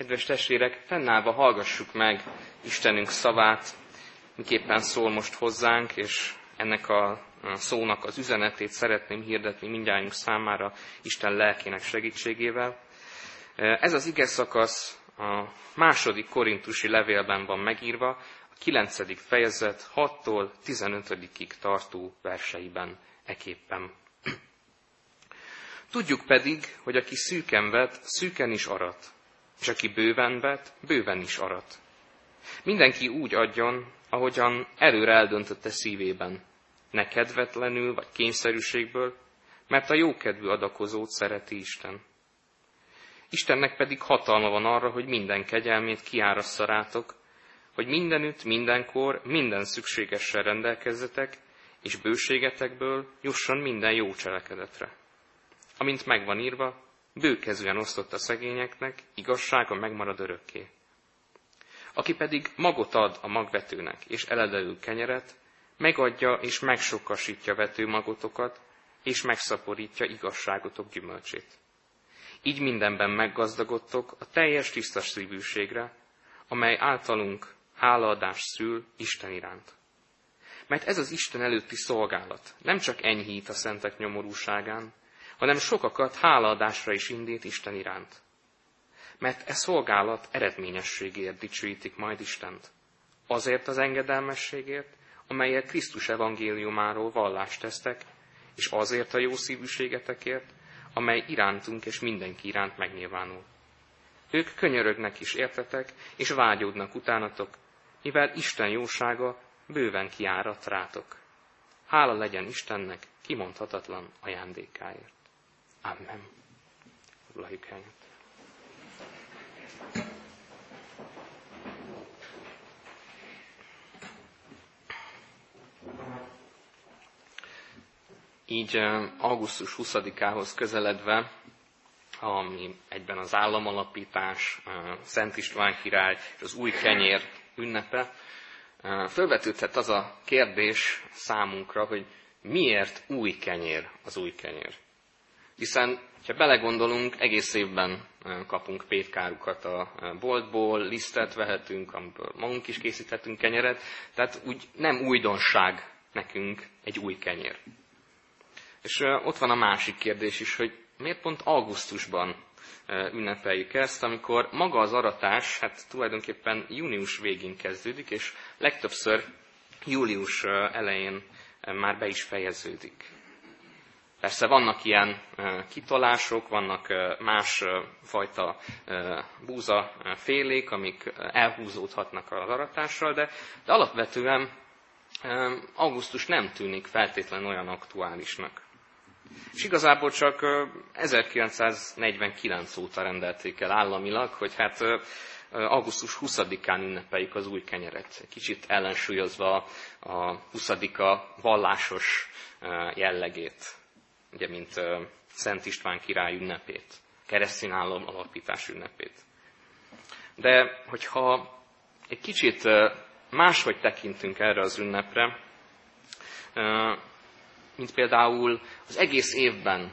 Kedves testvérek, fennállva hallgassuk meg Istenünk szavát, miképpen szól most hozzánk, és ennek a szónak az üzenetét szeretném hirdetni mindjárt számára Isten lelkének segítségével. Ez az ige szakasz a második korintusi levélben van megírva, a kilencedik fejezet 6-tól 15-ig tartó verseiben eképpen. Tudjuk pedig, hogy aki szűken vet, szűken is arat, és aki bőven vet, bőven is arat. Mindenki úgy adjon, ahogyan előre eldöntötte szívében, ne kedvetlenül vagy kényszerűségből, mert a jókedvű adakozót szereti Isten. Istennek pedig hatalma van arra, hogy minden kegyelmét kiárassza rátok, hogy mindenütt, mindenkor, minden szükségessel rendelkezzetek, és bőségetekből jusson minden jó cselekedetre. Amint megvan írva, bőkezően osztott a szegényeknek, igazsága megmarad örökké. Aki pedig magot ad a magvetőnek, és eledelül kenyeret, megadja és megsokasítja vetőmagotokat, és megszaporítja igazságotok gyümölcsét. Így mindenben meggazdagodtok a teljes tisztas szívűségre, amely általunk hálaadás szül Isten iránt. Mert ez az Isten előtti szolgálat nem csak enyhít a szentek nyomorúságán, hanem sokakat hálaadásra is indít Isten iránt. Mert e szolgálat eredményességért dicsőítik majd Istent. Azért az engedelmességért, amelyek Krisztus evangéliumáról vallást tesztek, és azért a jó szívűségetekért, amely irántunk és mindenki iránt megnyilvánul. Ők könyörögnek is értetek, és vágyódnak utánatok, mivel Isten jósága bőven kiárat rátok. Hála legyen Istennek kimondhatatlan ajándékáért. Amen. Foglaljuk helyet. Így augusztus 20-ához közeledve, ami egyben az államalapítás, Szent István király és az új kenyér ünnepe, fölvetődhet az a kérdés számunkra, hogy miért új kenyér az új kenyér. Hiszen, ha belegondolunk, egész évben kapunk pétkárukat a boltból, lisztet vehetünk, amiből magunk is készíthetünk kenyeret, tehát úgy nem újdonság nekünk egy új kenyér. És ott van a másik kérdés is, hogy miért pont augusztusban ünnepeljük ezt, amikor maga az aratás, hát tulajdonképpen június végén kezdődik, és legtöbbször július elején már be is fejeződik. Persze vannak ilyen kitolások, vannak más fajta búza félék, amik elhúzódhatnak az aratással, de, de alapvetően augusztus nem tűnik feltétlenül olyan aktuálisnak. És igazából csak 1949 óta rendelték el államilag, hogy hát augusztus 20-án ünnepeljük az új kenyeret. Kicsit ellensúlyozva a 20 vallásos jellegét, ugye, mint Szent István király ünnepét, keresztény állam alapítás ünnepét. De hogyha egy kicsit máshogy tekintünk erre az ünnepre, mint például az egész évben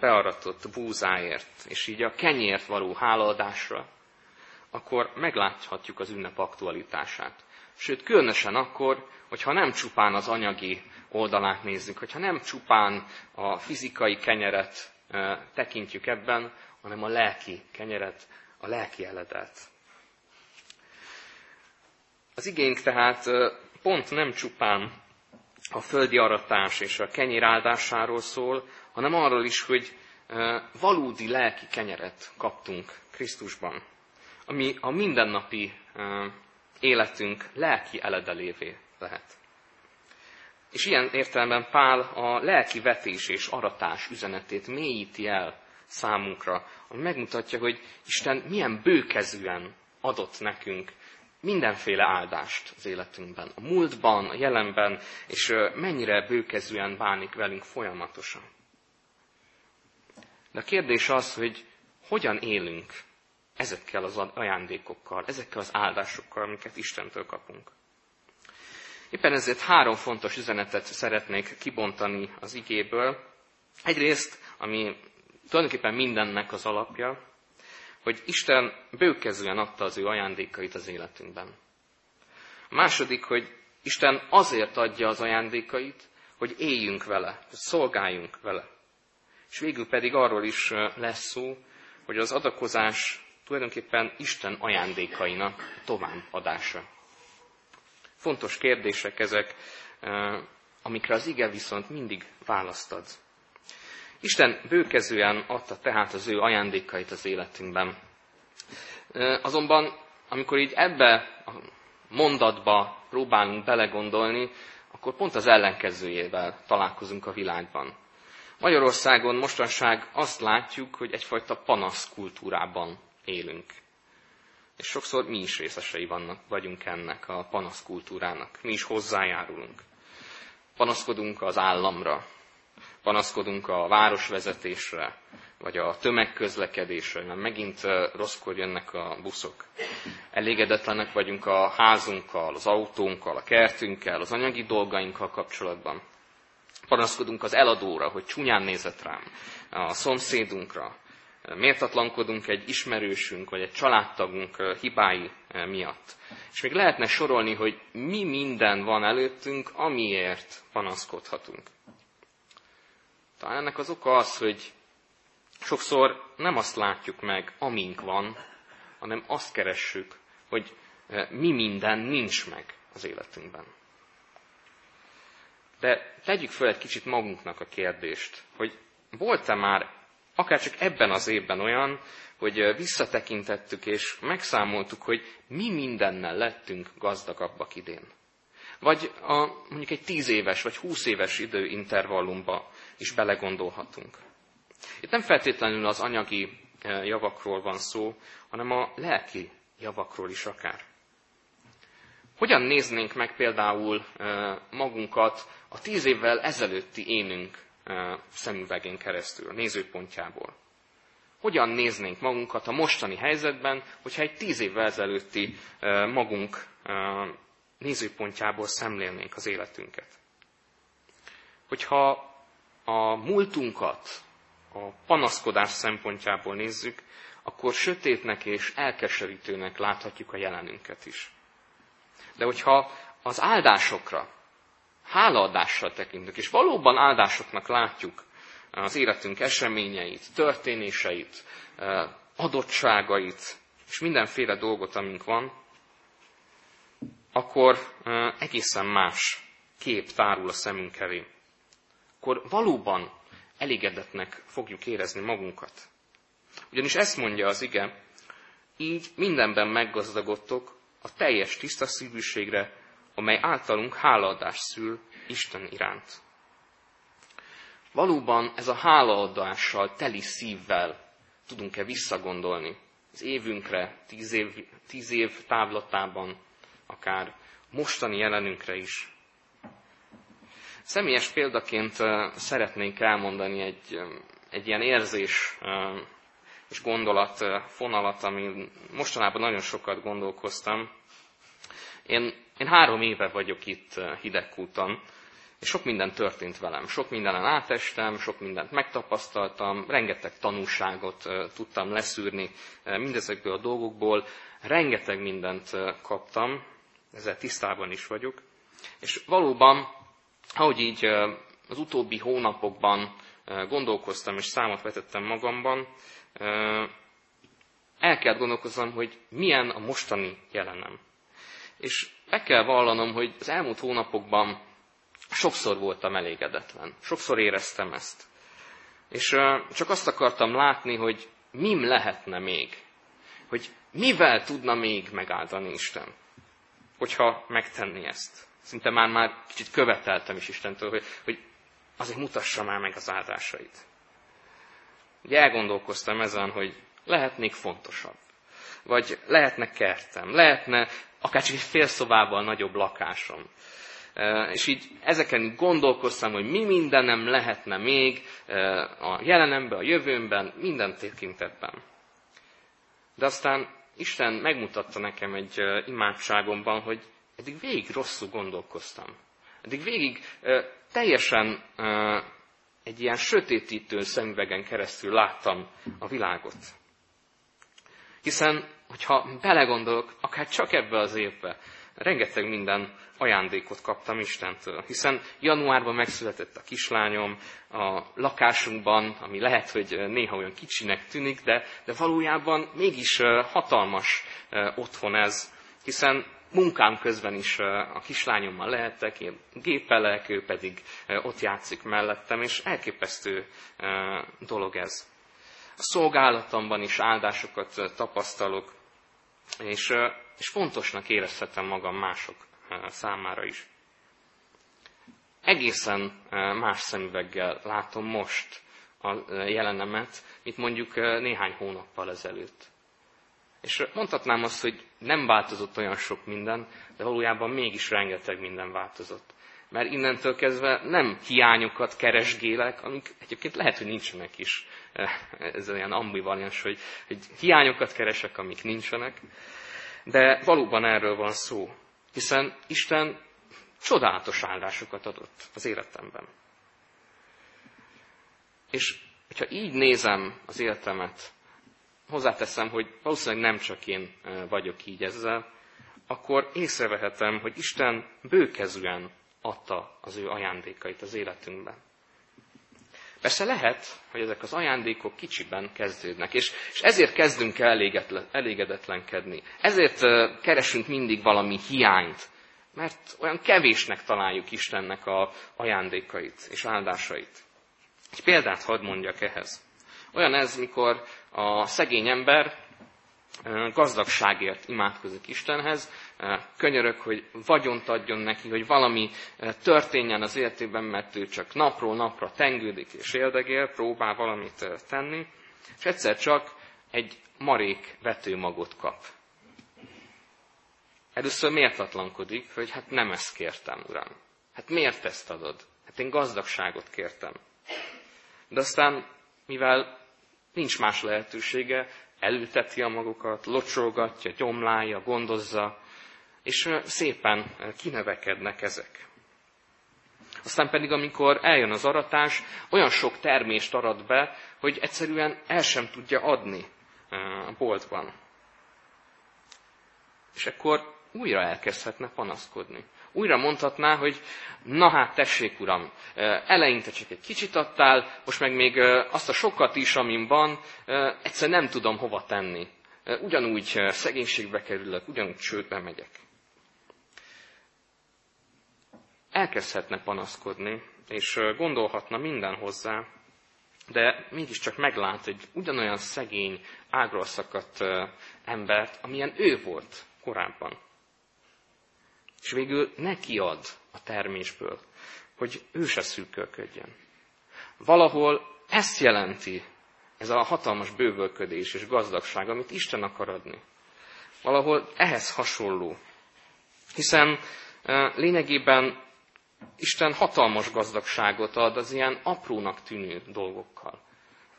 bearatott búzáért, és így a kenyért való hálaadásra, akkor megláthatjuk az ünnep aktualitását. Sőt, különösen akkor, hogyha nem csupán az anyagi oldalát nézzük, hogyha nem csupán a fizikai kenyeret tekintjük ebben, hanem a lelki kenyeret, a lelki eledelt. Az igénk tehát eh, pont nem csupán a földi aratás és a kenyér áldásáról szól, hanem arról is, hogy valódi lelki kenyeret kaptunk Krisztusban, ami a mindennapi életünk lelki eledelévé lehet. És ilyen értelemben Pál a lelki vetés és aratás üzenetét mélyíti el számunkra, ami megmutatja, hogy Isten milyen bőkezűen adott nekünk mindenféle áldást az életünkben, a múltban, a jelenben, és mennyire bőkezően bánik velünk folyamatosan. De a kérdés az, hogy hogyan élünk ezekkel az ajándékokkal, ezekkel az áldásokkal, amiket Istentől kapunk. Éppen ezért három fontos üzenetet szeretnék kibontani az igéből. Egyrészt, ami tulajdonképpen mindennek az alapja, hogy Isten bőkezően adta az ő ajándékait az életünkben. A második, hogy Isten azért adja az ajándékait, hogy éljünk vele, hogy szolgáljunk vele. És végül pedig arról is lesz szó, hogy az adakozás tulajdonképpen Isten ajándékainak továbbadása. Fontos kérdések ezek, amikre az ige viszont mindig választad. Isten bőkezően adta tehát az ő ajándékait az életünkben. Azonban, amikor így ebbe a mondatba próbálunk belegondolni, akkor pont az ellenkezőjével találkozunk a világban. Magyarországon mostanság azt látjuk, hogy egyfajta panasz kultúrában élünk. És sokszor mi is részesei vannak, vagyunk ennek a panasz kultúrának. Mi is hozzájárulunk. Panaszkodunk az államra, panaszkodunk a városvezetésre, vagy a tömegközlekedésre, mert megint rosszkor jönnek a buszok. Elégedetlenek vagyunk a házunkkal, az autónkkal, a kertünkkel, az anyagi dolgainkkal kapcsolatban. Panaszkodunk az eladóra, hogy csúnyán nézett rám, a szomszédunkra. Mértatlankodunk egy ismerősünk, vagy egy családtagunk hibái miatt. És még lehetne sorolni, hogy mi minden van előttünk, amiért panaszkodhatunk. Talán ennek az oka az, hogy sokszor nem azt látjuk meg, amink van, hanem azt keressük, hogy mi minden nincs meg az életünkben. De tegyük föl egy kicsit magunknak a kérdést, hogy volt-e már akár csak ebben az évben olyan, hogy visszatekintettük és megszámoltuk, hogy mi mindennel lettünk gazdagabbak idén. Vagy a, mondjuk egy tíz éves vagy húsz éves időintervallumba is belegondolhatunk. Itt nem feltétlenül az anyagi javakról van szó, hanem a lelki javakról is akár. Hogyan néznénk meg például magunkat a tíz évvel ezelőtti énünk szemüvegén keresztül, nézőpontjából? Hogyan néznénk magunkat a mostani helyzetben, hogyha egy tíz évvel ezelőtti magunk nézőpontjából szemlélnénk az életünket? Hogyha a múltunkat a panaszkodás szempontjából nézzük, akkor sötétnek és elkeserítőnek láthatjuk a jelenünket is. De hogyha az áldásokra, hálaadással tekintünk, és valóban áldásoknak látjuk az életünk eseményeit, történéseit, adottságait, és mindenféle dolgot, amink van, akkor egészen más kép tárul a szemünk elé. Akkor valóban elégedetnek fogjuk érezni magunkat. Ugyanis ezt mondja az ige, így mindenben meggazdagodtok a teljes tiszta szívűségre, amely általunk hálaadás szül Isten iránt. Valóban ez a hálaadással teli szívvel tudunk-e visszagondolni az évünkre, tíz év, tíz év távlatában, akár mostani jelenünkre is. Személyes példaként szeretnénk elmondani egy, egy ilyen érzés és gondolat fonalat, ami mostanában nagyon sokat gondolkoztam. Én, én három éve vagyok itt hidegkúton, és sok minden történt velem. Sok mindenen átestem, sok mindent megtapasztaltam, rengeteg tanúságot tudtam leszűrni mindezekből a dolgokból, rengeteg mindent kaptam, ezzel tisztában is vagyok. És valóban, ahogy így az utóbbi hónapokban gondolkoztam és számot vetettem magamban, el kell gondolkoznom, hogy milyen a mostani jelenem. És meg kell vallanom, hogy az elmúlt hónapokban sokszor voltam elégedetlen. Sokszor éreztem ezt. És csak azt akartam látni, hogy mim lehetne még. Hogy mivel tudna még megáldani Isten, hogyha megtenni ezt. Szinte már, már kicsit követeltem is Istentől, hogy, hogy azért mutassa már meg az áldásait. Ugye elgondolkoztam ezen, hogy lehetnék fontosabb. Vagy lehetne kertem, lehetne akár csak egy fél szobával nagyobb lakásom. És így ezeken gondolkoztam, hogy mi mindenem lehetne még a jelenemben, a jövőmben, minden tekintetben. De aztán Isten megmutatta nekem egy imádságomban, hogy eddig végig rosszul gondolkoztam. Eddig végig teljesen egy ilyen sötétítő szemüvegen keresztül láttam a világot. Hiszen, hogyha belegondolok, akár csak ebbe az évbe, rengeteg minden ajándékot kaptam Istentől. Hiszen januárban megszületett a kislányom, a lakásunkban, ami lehet, hogy néha olyan kicsinek tűnik, de, de valójában mégis hatalmas otthon ez, hiszen munkám közben is a kislányommal lehettek, én gépelek, ő pedig ott játszik mellettem, és elképesztő dolog ez. A szolgálatomban is áldásokat tapasztalok, és, és fontosnak érezhetem magam mások számára is. Egészen más szemüveggel látom most a jelenemet, mint mondjuk néhány hónappal ezelőtt. És mondhatnám azt, hogy nem változott olyan sok minden, de valójában mégis rengeteg minden változott. Mert innentől kezdve nem hiányokat keresgélek, amik egyébként lehet, hogy nincsenek is. Ez olyan ambivalens, hogy, hogy hiányokat keresek, amik nincsenek. De valóban erről van szó. Hiszen Isten csodálatos áldásokat adott az életemben. És hogyha így nézem az életemet, hozzáteszem, hogy valószínűleg nem csak én vagyok így ezzel, akkor észrevehetem, hogy Isten bőkezűen adta az ő ajándékait az életünkben. Persze lehet, hogy ezek az ajándékok kicsiben kezdődnek, és, és ezért kezdünk el elégedetlenkedni. Ezért keresünk mindig valami hiányt, mert olyan kevésnek találjuk Istennek a ajándékait és áldásait. Egy példát hadd mondjak ehhez. Olyan ez, mikor a szegény ember gazdagságért imádkozik Istenhez, könyörög, hogy vagyont adjon neki, hogy valami történjen az életében, mert ő csak napról napra tengődik és éldegél, próbál valamit tenni, és egyszer csak egy marék vetőmagot kap. Először méltatlankodik, hogy hát nem ezt kértem, uram. Hát miért ezt adod? Hát én gazdagságot kértem. De aztán, mivel nincs más lehetősége, elülteti a magukat, locsolgatja, gyomlálja, gondozza, és szépen kinevekednek ezek. Aztán pedig, amikor eljön az aratás, olyan sok termést arat be, hogy egyszerűen el sem tudja adni a boltban. És akkor újra elkezdhetne panaszkodni. Újra mondhatná, hogy na hát tessék, uram, eleinte csak egy kicsit adtál, most meg még azt a sokat is, amin van, egyszer nem tudom hova tenni. Ugyanúgy szegénységbe kerülök, ugyanúgy csődbe megyek. Elkezdhetne panaszkodni, és gondolhatna minden hozzá, de mégiscsak meglát egy ugyanolyan szegény, ágról szakadt embert, amilyen ő volt korábban. És végül neki ad a termésből, hogy ő se szűkölködjön. Valahol ezt jelenti ez a hatalmas bővölködés és gazdagság, amit Isten akar adni. Valahol ehhez hasonló. Hiszen lényegében Isten hatalmas gazdagságot ad az ilyen aprónak tűnő dolgokkal.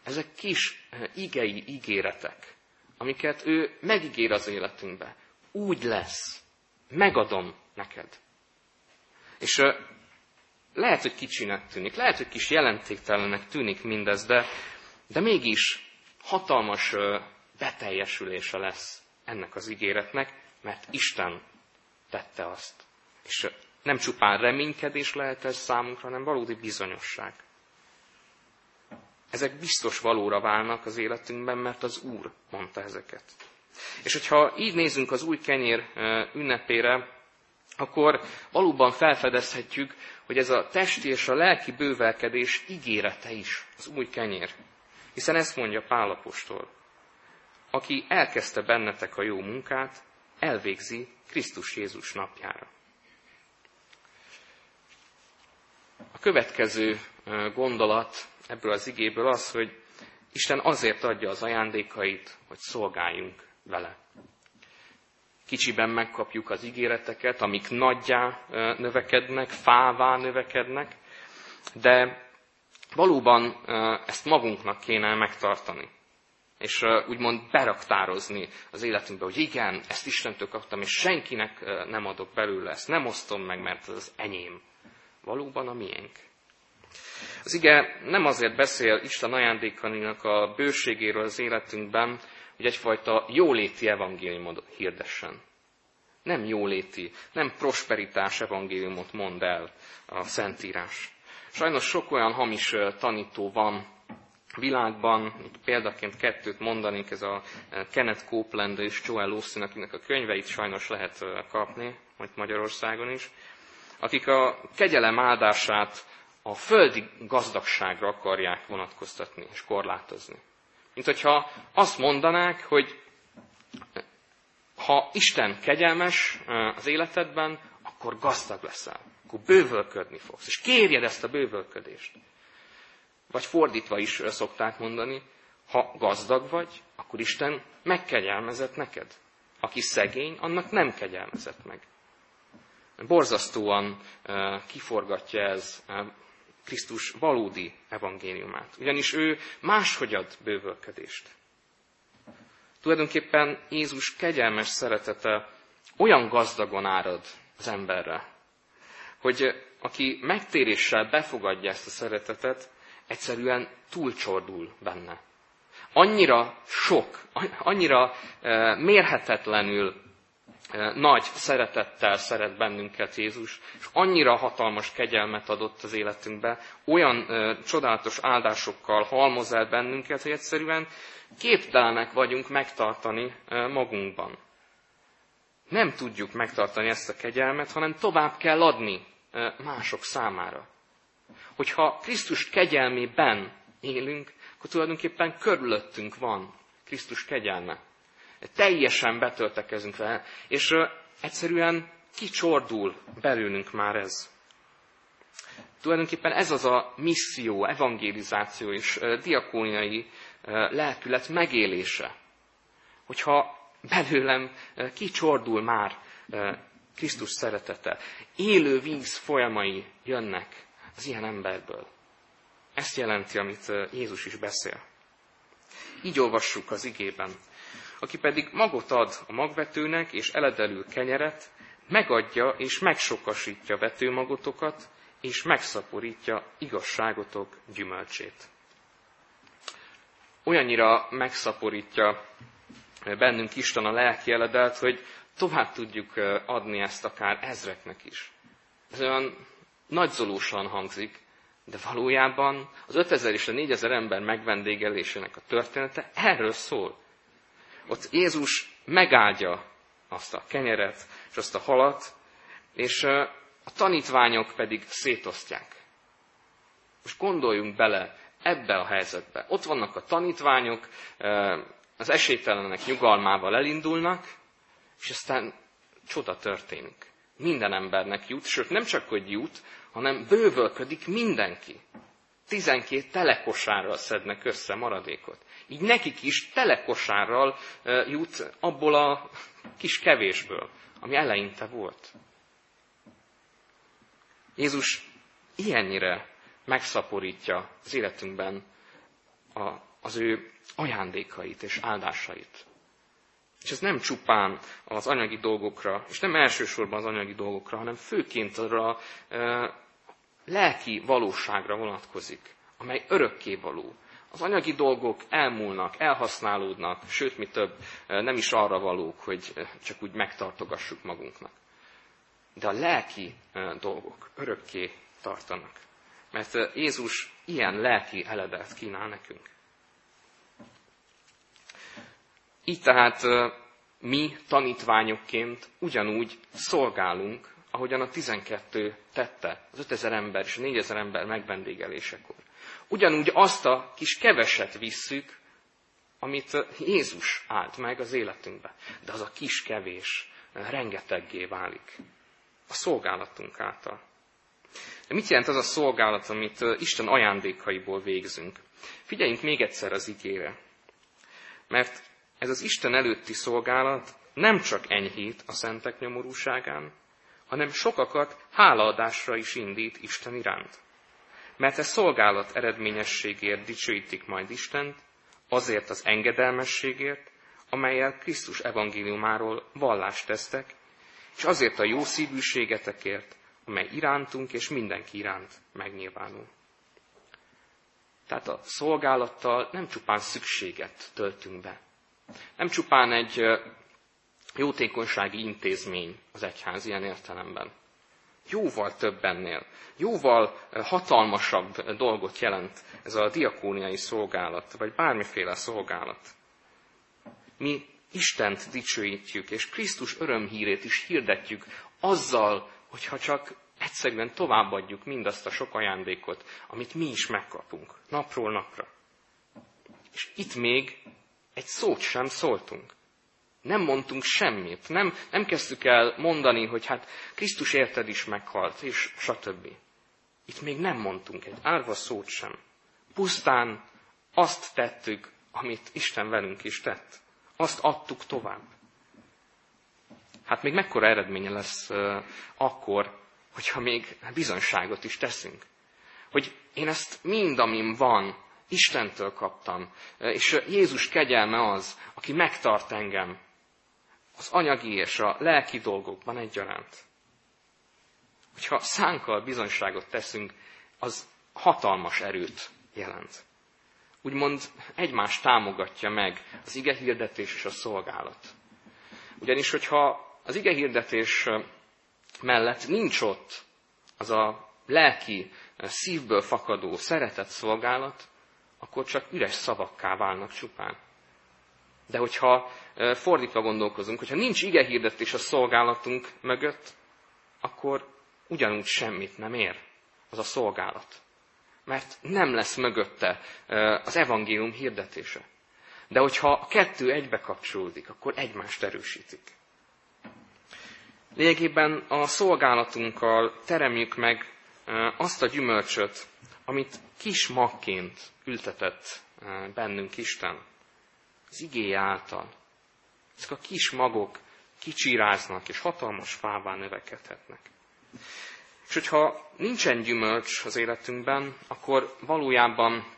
Ezek kis e, igei ígéretek, amiket ő megígér az életünkbe. Úgy lesz. Megadom neked. És lehet, hogy kicsinek tűnik, lehet, hogy kis jelentéktelennek tűnik mindez, de, de mégis hatalmas beteljesülése lesz ennek az ígéretnek, mert Isten tette azt. És nem csupán reménykedés lehet ez számunkra, hanem valódi bizonyosság. Ezek biztos valóra válnak az életünkben, mert az Úr mondta ezeket. És hogyha így nézünk az új kenyér ünnepére, akkor valóban felfedezhetjük, hogy ez a testi és a lelki bővelkedés ígérete is, az új kenyér. Hiszen ezt mondja Pálapostól. Aki elkezdte bennetek a jó munkát, elvégzi Krisztus Jézus napjára. A következő gondolat ebből az igéből az, hogy Isten azért adja az ajándékait, hogy szolgáljunk vele kicsiben megkapjuk az ígéreteket, amik nagyjá növekednek, fává növekednek, de valóban ezt magunknak kéne megtartani. És úgymond beraktározni az életünkbe, hogy igen, ezt Istentől kaptam, és senkinek nem adok belőle, ezt nem osztom meg, mert ez az enyém. Valóban a miénk. Az ige nem azért beszél Isten ajándékainak a bőségéről az életünkben, hogy egyfajta jóléti evangéliumot hirdessen. Nem jóléti, nem prosperitás evangéliumot mond el a Szentírás. Sajnos sok olyan hamis tanító van világban, példaként kettőt mondanék, ez a Kenneth Copeland és Joel Austin, akinek a könyveit sajnos lehet kapni, majd Magyarországon is, akik a kegyelem áldását a földi gazdagságra akarják vonatkoztatni és korlátozni. Mint hogyha azt mondanák, hogy ha Isten kegyelmes az életedben, akkor gazdag leszel, akkor bővölködni fogsz, és kérjed ezt a bővölködést. Vagy fordítva is szokták mondani, ha gazdag vagy, akkor Isten megkegyelmezett neked. Aki szegény, annak nem kegyelmezett meg. Borzasztóan kiforgatja ez Krisztus valódi evangéliumát. Ugyanis ő máshogy ad bővölködést. Tulajdonképpen Jézus kegyelmes szeretete olyan gazdagon árad az emberre, hogy aki megtéréssel befogadja ezt a szeretetet, egyszerűen túlcsordul benne. Annyira sok, annyira eh, mérhetetlenül eh, nagy szeretettel szeret bennünket Jézus, és annyira hatalmas kegyelmet adott az életünkbe, olyan eh, csodálatos áldásokkal halmoz el bennünket, hogy egyszerűen képtelenek vagyunk megtartani magunkban. Nem tudjuk megtartani ezt a kegyelmet, hanem tovább kell adni mások számára. Hogyha Krisztus kegyelmében élünk, akkor tulajdonképpen körülöttünk van Krisztus kegyelme. Teljesen betöltekezünk vele, és egyszerűen kicsordul belőlünk már ez. Tulajdonképpen ez az a misszió, evangelizáció és diakóniai lelkület megélése. Hogyha belőlem kicsordul már Krisztus szeretete, élő víz folyamai jönnek az ilyen emberből. Ezt jelenti, amit Jézus is beszél. Így olvassuk az igében. Aki pedig magot ad a magvetőnek, és eledelül kenyeret, megadja és megsokasítja vetőmagotokat, és megszaporítja igazságotok gyümölcsét. Olyannyira megszaporítja bennünk Isten a lelki eledelt, hogy tovább tudjuk adni ezt akár ezreknek is. Ez olyan nagyzolósan hangzik, de valójában az 5000 és a 4000 ember megvendégelésének a története erről szól. Ott Jézus megáldja azt a kenyeret és azt a halat, és a tanítványok pedig szétosztják. Most gondoljunk bele ebbe a helyzetbe. Ott vannak a tanítványok, az esélytelenek nyugalmával elindulnak, és aztán csoda történik. Minden embernek jut, sőt nem csak, hogy jut, hanem bővölködik mindenki. Tizenkét telekosárral szednek össze maradékot. Így nekik is telekosárral jut abból a kis kevésből, ami eleinte volt. Jézus ilyennyire megszaporítja az életünkben a, az ő ajándékait és áldásait. És ez nem csupán az anyagi dolgokra, és nem elsősorban az anyagi dolgokra, hanem főként arra e, lelki valóságra vonatkozik, amely örökké való. Az anyagi dolgok elmúlnak, elhasználódnak, sőt, mi több, nem is arra valók, hogy csak úgy megtartogassuk magunknak. De a lelki dolgok örökké tartanak. Mert Jézus ilyen lelki eledelt kínál nekünk. Így tehát mi tanítványokként ugyanúgy szolgálunk, ahogyan a 12 tette, az 5000 ember és a 4000 ember megvendégelésekor. Ugyanúgy azt a kis keveset visszük, amit Jézus állt meg az életünkbe. De az a kis kevés rengeteggé válik a szolgálatunk által. De mit jelent az a szolgálat, amit Isten ajándékaiból végzünk? Figyeljünk még egyszer az igére. Mert ez az Isten előtti szolgálat nem csak enyhít a szentek nyomorúságán, hanem sokakat hálaadásra is indít Isten iránt. Mert ez szolgálat eredményességért dicsőítik majd Istent, azért az engedelmességért, amelyel Krisztus evangéliumáról vallást tesztek, és azért a jó szívűségetekért, amely irántunk és mindenki iránt megnyilvánul. Tehát a szolgálattal nem csupán szükséget töltünk be, Nem csupán egy jótékonysági intézmény az egyház ilyen értelemben. Jóval több ennél. Jóval hatalmasabb dolgot jelent ez a diakóniai szolgálat, vagy bármiféle szolgálat. Mi Istent dicsőítjük, és Krisztus örömhírét is hirdetjük azzal, hogyha csak egyszerűen továbbadjuk mindazt a sok ajándékot, amit mi is megkapunk, napról napra. És itt még egy szót sem szóltunk. Nem mondtunk semmit, nem, nem kezdtük el mondani, hogy hát Krisztus érted is meghalt, és stb. Itt még nem mondtunk egy árva szót sem. Pusztán azt tettük, amit Isten velünk is tett. Azt adtuk tovább. Hát még mekkora eredménye lesz uh, akkor, hogyha még bizonyságot is teszünk. Hogy én ezt mind, amin van, Istentől kaptam, és Jézus kegyelme az, aki megtart engem az anyagi és a lelki dolgokban egyaránt. Hogyha szánkkal bizonyságot teszünk, az hatalmas erőt jelent. Úgymond egymást támogatja meg az ige hirdetés és a szolgálat. Ugyanis, hogyha az ige hirdetés mellett nincs ott az a lelki, szívből fakadó szeretett szolgálat, akkor csak üres szavakká válnak csupán. De hogyha fordítva gondolkozunk, hogyha nincs ige hirdetés a szolgálatunk mögött, akkor ugyanúgy semmit nem ér az a szolgálat. Mert nem lesz mögötte az evangélium hirdetése. De hogyha a kettő egybe kapcsolódik, akkor egymást erősítik. Lényegében a szolgálatunkkal teremjük meg azt a gyümölcsöt, amit kis magként ültetett bennünk Isten. Az igéje által. Ezek a kis magok kicsiráznak, és hatalmas fává növekedhetnek. És hogyha nincsen gyümölcs az életünkben, akkor valójában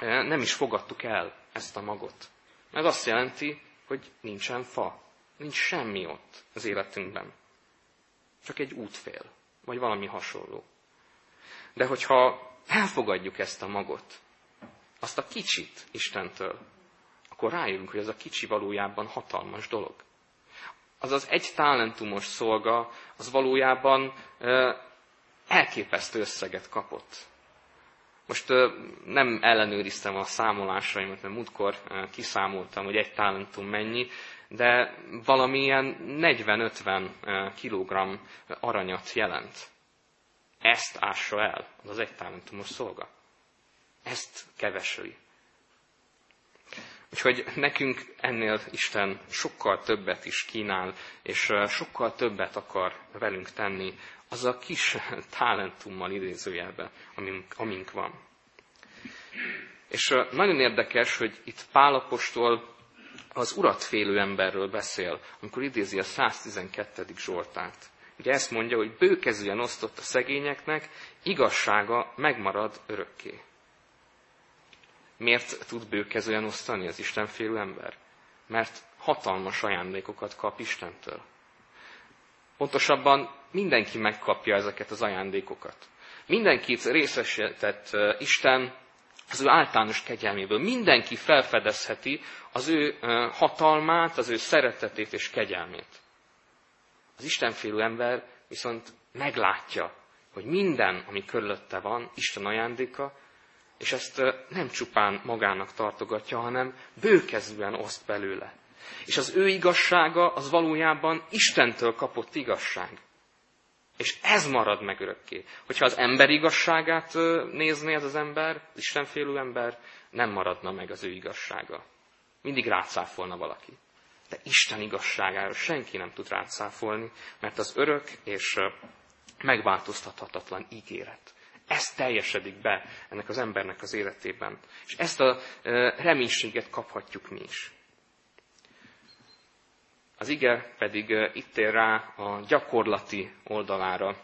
nem is fogadtuk el ezt a magot. Ez azt jelenti, hogy nincsen fa, nincs semmi ott az életünkben csak egy útfél, vagy valami hasonló. De hogyha elfogadjuk ezt a magot, azt a kicsit Istentől, akkor rájövünk, hogy ez a kicsi valójában hatalmas dolog. Az az egy talentumos szolga, az valójában elképesztő összeget kapott. Most nem ellenőriztem a számolásaimat, mert múltkor kiszámoltam, hogy egy talentum mennyi, de valamilyen 40-50 kg aranyat jelent. Ezt ássa el az, egy talentumos szolga. Ezt keveseli. Úgyhogy nekünk ennél Isten sokkal többet is kínál, és sokkal többet akar velünk tenni, az a kis talentummal idézőjelben, amink, amink van. És nagyon érdekes, hogy itt Pálapostól az urat félő emberről beszél, amikor idézi a 112. Zsoltárt. Ugye ezt mondja, hogy bőkezűen osztott a szegényeknek, igazsága megmarad örökké. Miért tud bőkezően osztani az Isten félő ember? Mert hatalmas ajándékokat kap Istentől. Pontosabban mindenki megkapja ezeket az ajándékokat. Mindenkit részesített Isten az ő általános kegyelméből. Mindenki felfedezheti az ő hatalmát, az ő szeretetét és kegyelmét. Az Istenfélő ember viszont meglátja, hogy minden, ami körülötte van, Isten ajándéka, és ezt nem csupán magának tartogatja, hanem bőkezűen oszt belőle. És az ő igazsága az valójában Istentől kapott igazság. És ez marad meg örökké. Hogyha az ember igazságát nézné ez az ember, az Istenfélő ember, nem maradna meg az ő igazsága. Mindig rácáfolna valaki. De Isten igazságára senki nem tud rácáfolni, mert az örök és megváltoztathatatlan ígéret. Ez teljesedik be ennek az embernek az életében. És ezt a reménységet kaphatjuk mi is. Az ige pedig itt ér rá a gyakorlati oldalára,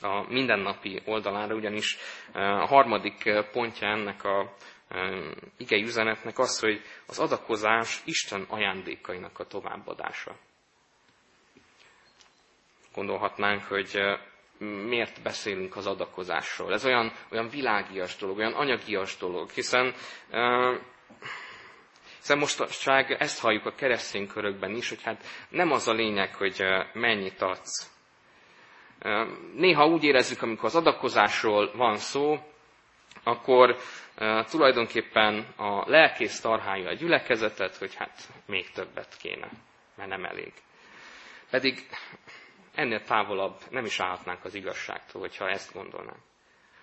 a mindennapi oldalára, ugyanis a harmadik pontja ennek a ige üzenetnek az, hogy az adakozás Isten ajándékainak a továbbadása. Gondolhatnánk, hogy miért beszélünk az adakozásról. Ez olyan, olyan világias dolog, olyan anyagias dolog, hiszen Szóval mostanság ezt halljuk a keresztény körökben is, hogy hát nem az a lényeg, hogy mennyit adsz. Néha úgy érezzük, amikor az adakozásról van szó, akkor tulajdonképpen a lelkész tarhálja a gyülekezetet, hogy hát még többet kéne, mert nem elég. Pedig ennél távolabb nem is állhatnánk az igazságtól, hogyha ezt gondolnánk.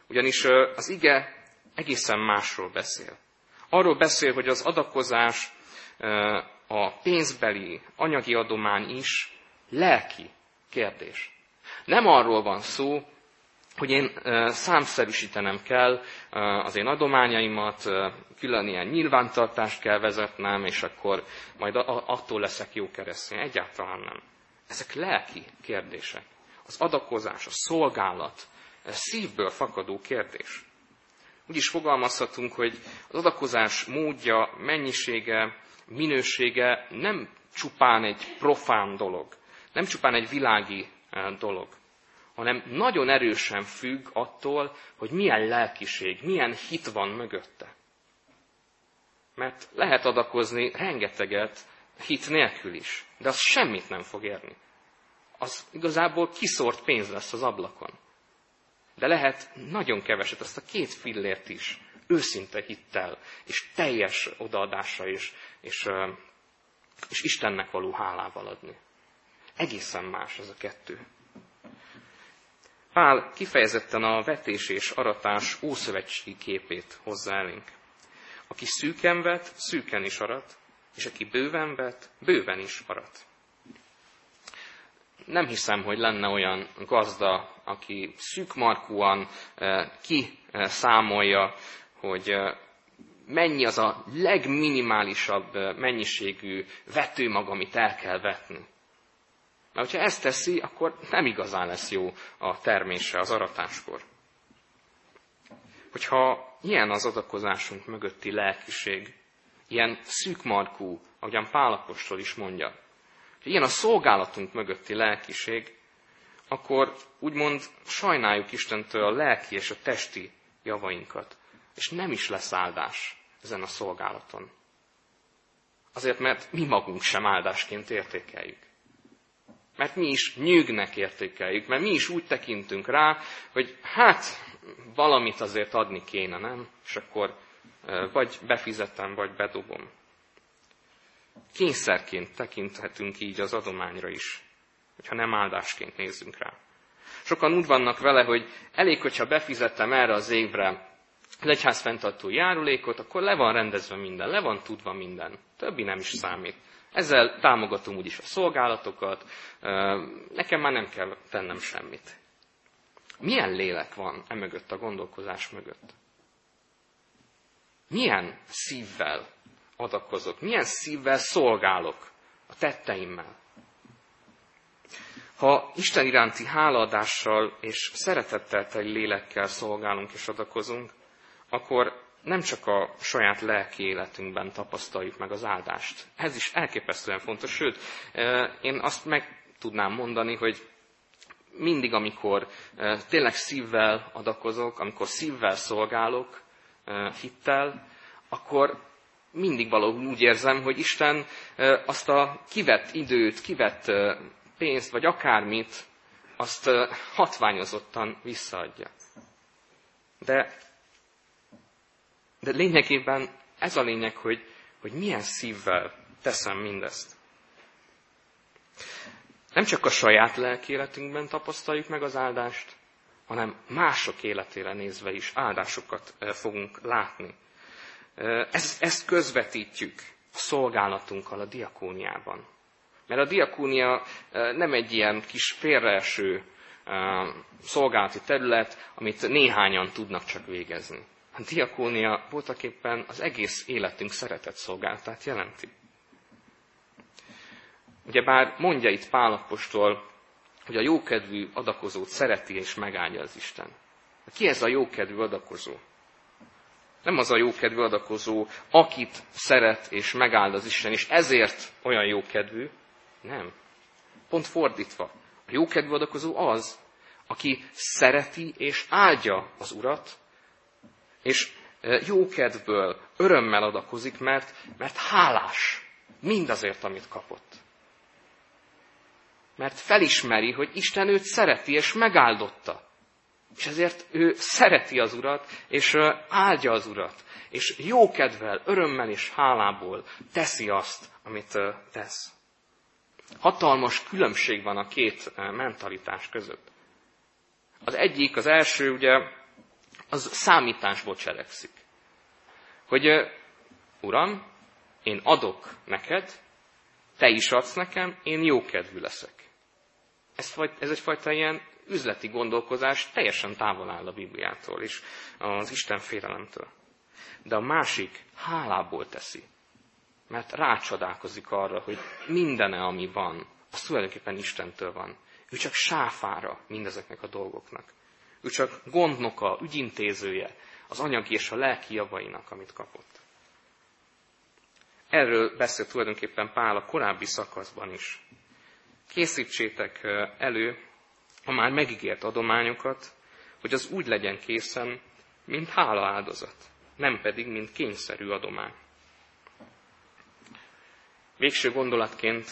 Ugyanis az ige egészen másról beszél. Arról beszél, hogy az adakozás, a pénzbeli, anyagi adomány is lelki kérdés. Nem arról van szó, hogy én számszerűsítenem kell az én adományaimat, külön ilyen nyilvántartást kell vezetnem, és akkor majd attól leszek jó keresztény. Egyáltalán nem. Ezek lelki kérdések. Az adakozás, a szolgálat, szívből fakadó kérdés. Úgy is fogalmazhatunk, hogy az adakozás módja, mennyisége, minősége nem csupán egy profán dolog, nem csupán egy világi dolog, hanem nagyon erősen függ attól, hogy milyen lelkiség, milyen hit van mögötte. Mert lehet adakozni rengeteget hit nélkül is, de az semmit nem fog érni. Az igazából kiszórt pénz lesz az ablakon. De lehet nagyon keveset, azt a két fillért is, őszinte hittel, és teljes odaadása és, és, és Istennek való hálával adni. Egészen más ez a kettő. Pál kifejezetten a vetés és aratás ószövetségi képét hozza elénk. Aki szűken vet, szűken is arat, és aki bőven vet, bőven is arat. Nem hiszem, hogy lenne olyan gazda, aki szűkmarkúan eh, kiszámolja, hogy eh, mennyi az a legminimálisabb eh, mennyiségű vetőmag, amit el kell vetni. Mert hogyha ezt teszi, akkor nem igazán lesz jó a termése az aratáskor. Hogyha ilyen az adakozásunk mögötti lelkiség, ilyen szűkmarkú, ahogyan Pálapostól is mondja, hogy ilyen a szolgálatunk mögötti lelkiség, akkor úgymond sajnáljuk Istentől a lelki és a testi javainkat, és nem is lesz áldás ezen a szolgálaton. Azért, mert mi magunk sem áldásként értékeljük. Mert mi is nyűgnek értékeljük, mert mi is úgy tekintünk rá, hogy hát valamit azért adni kéne, nem? És akkor vagy befizetem, vagy bedobom. Kényszerként tekinthetünk így az adományra is, hogyha nem áldásként nézzünk rá. Sokan úgy vannak vele, hogy elég, hogyha befizettem erre az évre az egyház fenntartó járulékot, akkor le van rendezve minden, le van tudva minden. Többi nem is számít. Ezzel támogatom úgyis a szolgálatokat, nekem már nem kell tennem semmit. Milyen lélek van e mögött a gondolkozás mögött? Milyen szívvel adakozok? Milyen szívvel szolgálok a tetteimmel? Ha Isten iránti hálaadással és szeretettel teli lélekkel szolgálunk és adakozunk, akkor nem csak a saját lelki életünkben tapasztaljuk meg az áldást. Ez is elképesztően fontos, sőt, én azt meg tudnám mondani, hogy mindig, amikor tényleg szívvel adakozok, amikor szívvel szolgálok, hittel, akkor mindig valahol úgy érzem, hogy Isten azt a kivett időt, kivett pénzt, vagy akármit, azt hatványozottan visszaadja. De de lényegében ez a lényeg, hogy, hogy milyen szívvel teszem mindezt. Nem csak a saját lelkéletünkben tapasztaljuk meg az áldást, hanem mások életére nézve is áldásokat fogunk látni. Ezt, ezt közvetítjük a szolgálatunkkal a diakóniában. Mert a diakónia nem egy ilyen kis félreeső szolgálati terület, amit néhányan tudnak csak végezni. A diakónia voltak éppen az egész életünk szeretett szolgálatát jelenti. Ugyebár mondja itt Pálapostól, hogy a jókedvű adakozót szereti és megáldja az Isten. Ki ez a jókedvű adakozó? Nem az a jókedvű adakozó, akit szeret és megáld az Isten, és ezért olyan jókedvű. Nem. Pont fordítva. A jókedvű adakozó az, aki szereti és áldja az Urat, és jókedvből örömmel adakozik, mert, mert hálás mindazért, amit kapott. Mert felismeri, hogy Isten őt szereti és megáldotta. És ezért ő szereti az Urat, és áldja az Urat. És jókedvel, örömmel és hálából teszi azt, amit tesz. Hatalmas különbség van a két mentalitás között. Az egyik, az első, ugye, az számításból cselekszik. Hogy, Uram, én adok neked, te is adsz nekem, én jókedvű leszek. Ez, ez egyfajta ilyen üzleti gondolkozás teljesen távol áll a Bibliától és az Isten félelemtől. De a másik hálából teszi. Mert rácsodálkozik arra, hogy mindene, ami van, az tulajdonképpen Istentől van. Ő csak sáfára mindezeknek a dolgoknak. Ő csak gondnoka, ügyintézője az anyagi és a lelki javainak, amit kapott. Erről beszél tulajdonképpen Pál a korábbi szakaszban is. Készítsétek elő a már megígért adományokat, hogy az úgy legyen készen, mint hála áldozat, nem pedig, mint kényszerű adomány. Végső gondolatként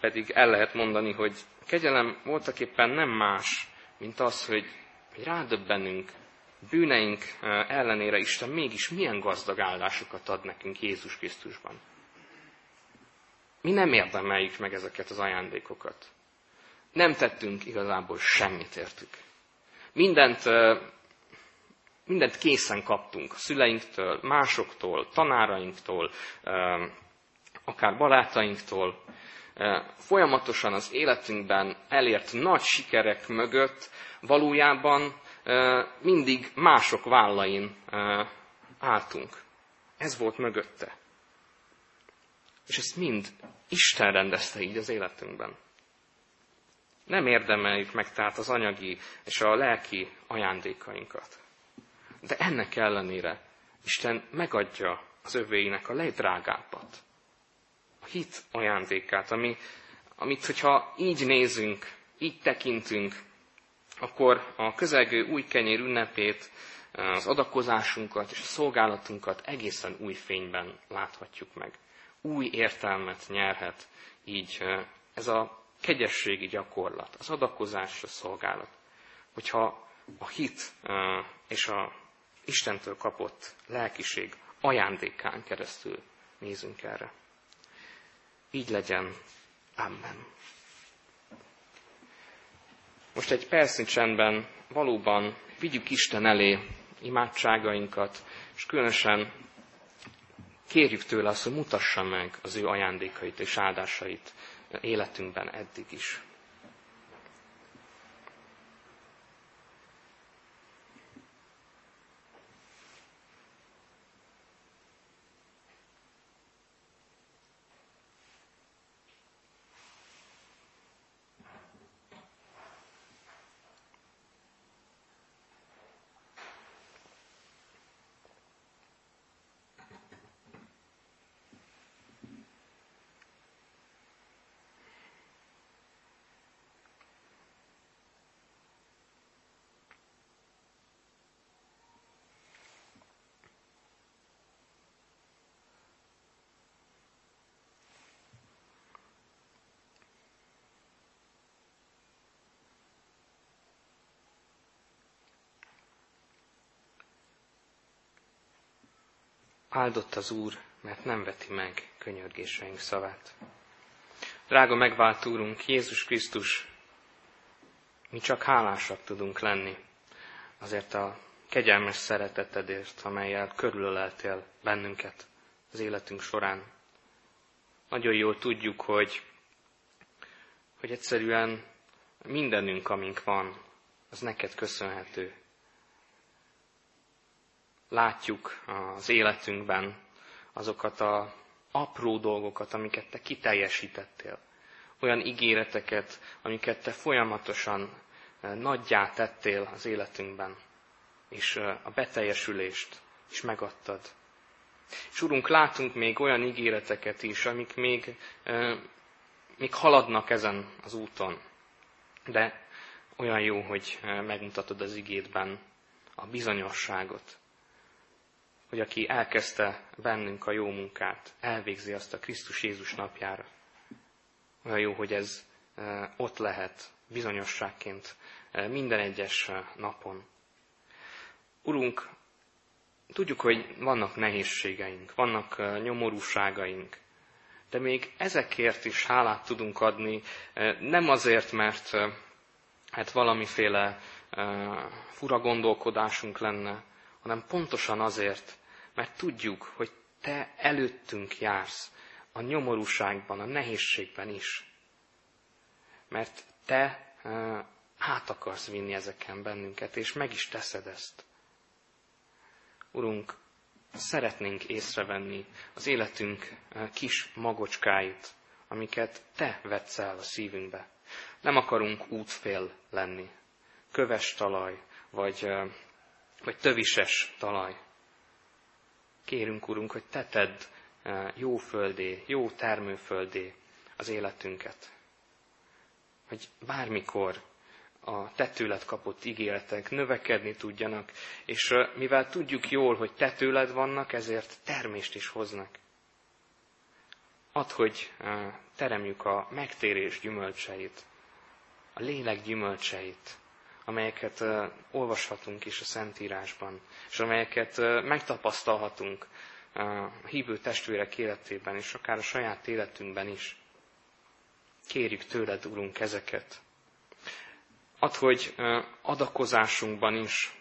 pedig el lehet mondani, hogy kegyelem voltak éppen nem más, mint az, hogy, hogy rádöbbenünk, bűneink ellenére Isten mégis milyen gazdag áldásokat ad nekünk Jézus Krisztusban. Mi nem érdemeljük meg ezeket az ajándékokat. Nem tettünk igazából semmit értük. Mindent, mindent készen kaptunk a szüleinktől, másoktól, tanárainktól, akár barátainktól. Folyamatosan az életünkben elért nagy sikerek mögött valójában mindig mások vállain álltunk. Ez volt mögötte. És ezt mind Isten rendezte így az életünkben. Nem érdemeljük meg tehát az anyagi és a lelki ajándékainkat. De ennek ellenére Isten megadja az övéinek a legdrágábbat. A hit ajándékát, ami, amit, hogyha így nézünk, így tekintünk, akkor a közelgő új kenyér ünnepét, az adakozásunkat és a szolgálatunkat egészen új fényben láthatjuk meg. Új értelmet nyerhet így ez a kegyességi gyakorlat, az adakozás, a szolgálat. Hogyha a hit és a Istentől kapott lelkiség ajándékán keresztül nézünk erre. Így legyen. Amen. Most egy percnyi csendben valóban vigyük Isten elé imádságainkat, és különösen kérjük tőle azt, hogy mutassa meg az ő ajándékait és áldásait életünkben eddig is. Áldott az Úr, mert nem veti meg könyörgéseink szavát. Drága megvált Úrunk, Jézus Krisztus, mi csak hálásak tudunk lenni azért a kegyelmes szeretetedért, amelyel körülöleltél bennünket az életünk során. Nagyon jól tudjuk, hogy, hogy egyszerűen mindenünk, amink van, az neked köszönhető látjuk az életünkben azokat a apró dolgokat, amiket te kiteljesítettél. Olyan ígéreteket, amiket te folyamatosan eh, nagyjá tettél az életünkben, és eh, a beteljesülést is megadtad. És Urunk, látunk még olyan ígéreteket is, amik még, eh, még haladnak ezen az úton. De olyan jó, hogy megmutatod az igédben a bizonyosságot, hogy aki elkezdte bennünk a jó munkát, elvégzi azt a Krisztus Jézus napjára. Olyan jó, hogy ez ott lehet bizonyosságként minden egyes napon. Urunk, tudjuk, hogy vannak nehézségeink, vannak nyomorúságaink, de még ezekért is hálát tudunk adni, nem azért, mert hát valamiféle fura gondolkodásunk lenne, hanem pontosan azért, mert tudjuk, hogy Te előttünk jársz a nyomorúságban, a nehézségben is. Mert Te át akarsz vinni ezeken bennünket, és meg is teszed ezt. Urunk, szeretnénk észrevenni az életünk kis magocskáit, amiket Te vetsz el a szívünkbe. Nem akarunk útfél lenni, köves talaj, vagy, vagy tövises talaj. Kérünk, Urunk, hogy Te tedd jó földé, jó termőföldé az életünket. Hogy bármikor a te tőled kapott ígéretek növekedni tudjanak, és mivel tudjuk jól, hogy te tőled vannak, ezért termést is hoznak. Add, hogy teremjük a megtérés gyümölcseit, a lélek gyümölcseit, amelyeket olvashatunk is a Szentírásban, és amelyeket megtapasztalhatunk a hívő testvérek életében, és akár a saját életünkben is. Kérjük tőled, Urunk, ezeket. Add, hogy adakozásunkban is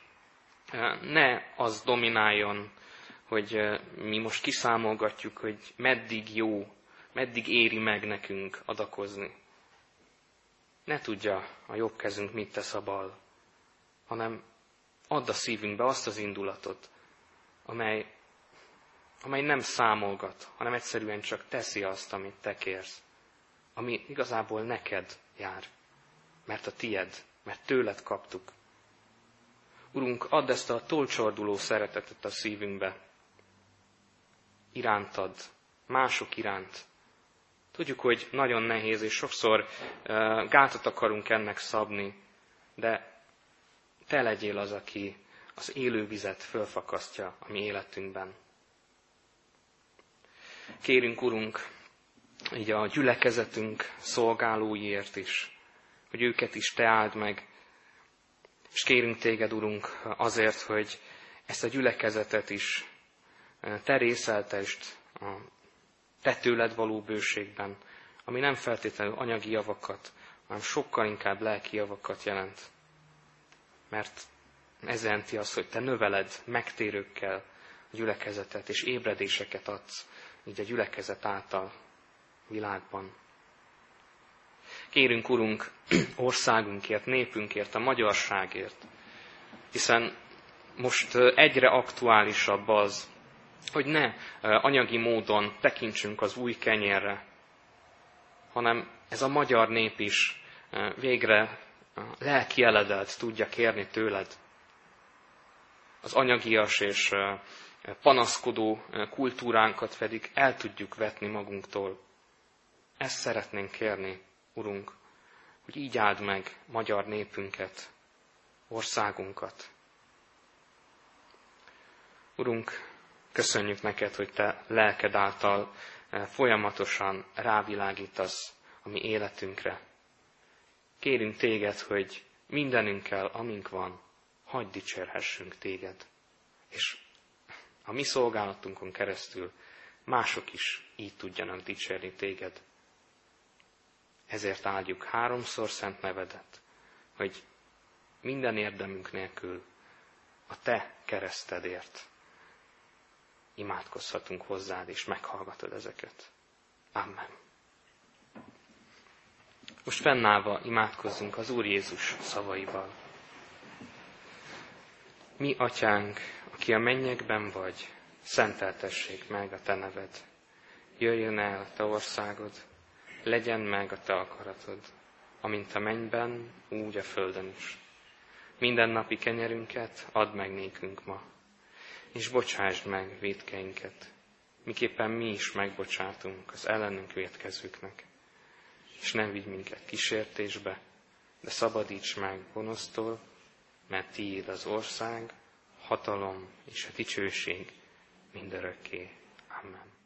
ne az domináljon, hogy mi most kiszámolgatjuk, hogy meddig jó, meddig éri meg nekünk adakozni. Ne tudja a jobb kezünk mit tesz a bal, hanem add a szívünkbe azt az indulatot, amely, amely nem számolgat, hanem egyszerűen csak teszi azt, amit te kérsz, ami igazából neked jár, mert a tied mert tőled kaptuk. Urunk, add ezt a tolcsorduló szeretetet a szívünkbe, irántad, mások iránt. Tudjuk, hogy nagyon nehéz, és sokszor gátat akarunk ennek szabni, de te legyél az, aki az élő vizet fölfakasztja a mi életünkben. Kérünk, Urunk, így a gyülekezetünk szolgálóiért is, hogy őket is te áld meg. És kérünk téged, Urunk, azért, hogy ezt a gyülekezetet is te részeltest a te tőled való bőségben, ami nem feltétlenül anyagi javakat, hanem sokkal inkább lelki javakat jelent. Mert ez jelenti azt, hogy te növeled megtérőkkel a gyülekezetet, és ébredéseket adsz így a gyülekezet által világban. Kérünk, Urunk, országunkért, népünkért, a magyarságért, hiszen most egyre aktuálisabb az, hogy ne anyagi módon tekintsünk az új kenyérre, hanem ez a magyar nép is végre lelki eledelt tudja kérni tőled. Az anyagias és panaszkodó kultúránkat pedig el tudjuk vetni magunktól. Ezt szeretnénk kérni Urunk, hogy így áld meg magyar népünket, országunkat. Urunk, köszönjük neked, hogy te lelked által eh, folyamatosan rávilágítasz a mi életünkre. Kérünk téged, hogy mindenünkkel, amink van, hagyd dicsérhessünk téged. És a mi szolgálatunkon keresztül mások is így tudjanak dicsérni téged. Ezért áldjuk háromszor szent nevedet, hogy minden érdemünk nélkül a te keresztedért imádkozhatunk hozzád, és meghallgatod ezeket. Amen. Most fennállva imádkozzunk az Úr Jézus szavaival. Mi, atyánk, aki a mennyekben vagy, szenteltessék meg a te neved. Jöjjön el a te országod, legyen meg a te akaratod, amint a mennyben, úgy a földön is. Minden napi kenyerünket add meg nékünk ma, és bocsásd meg védkeinket, miképpen mi is megbocsátunk az ellenünk védkezőknek. És nem vigy minket kísértésbe, de szabadíts meg gonosztól, mert tiéd az ország, hatalom és a dicsőség mindörökké. Amen.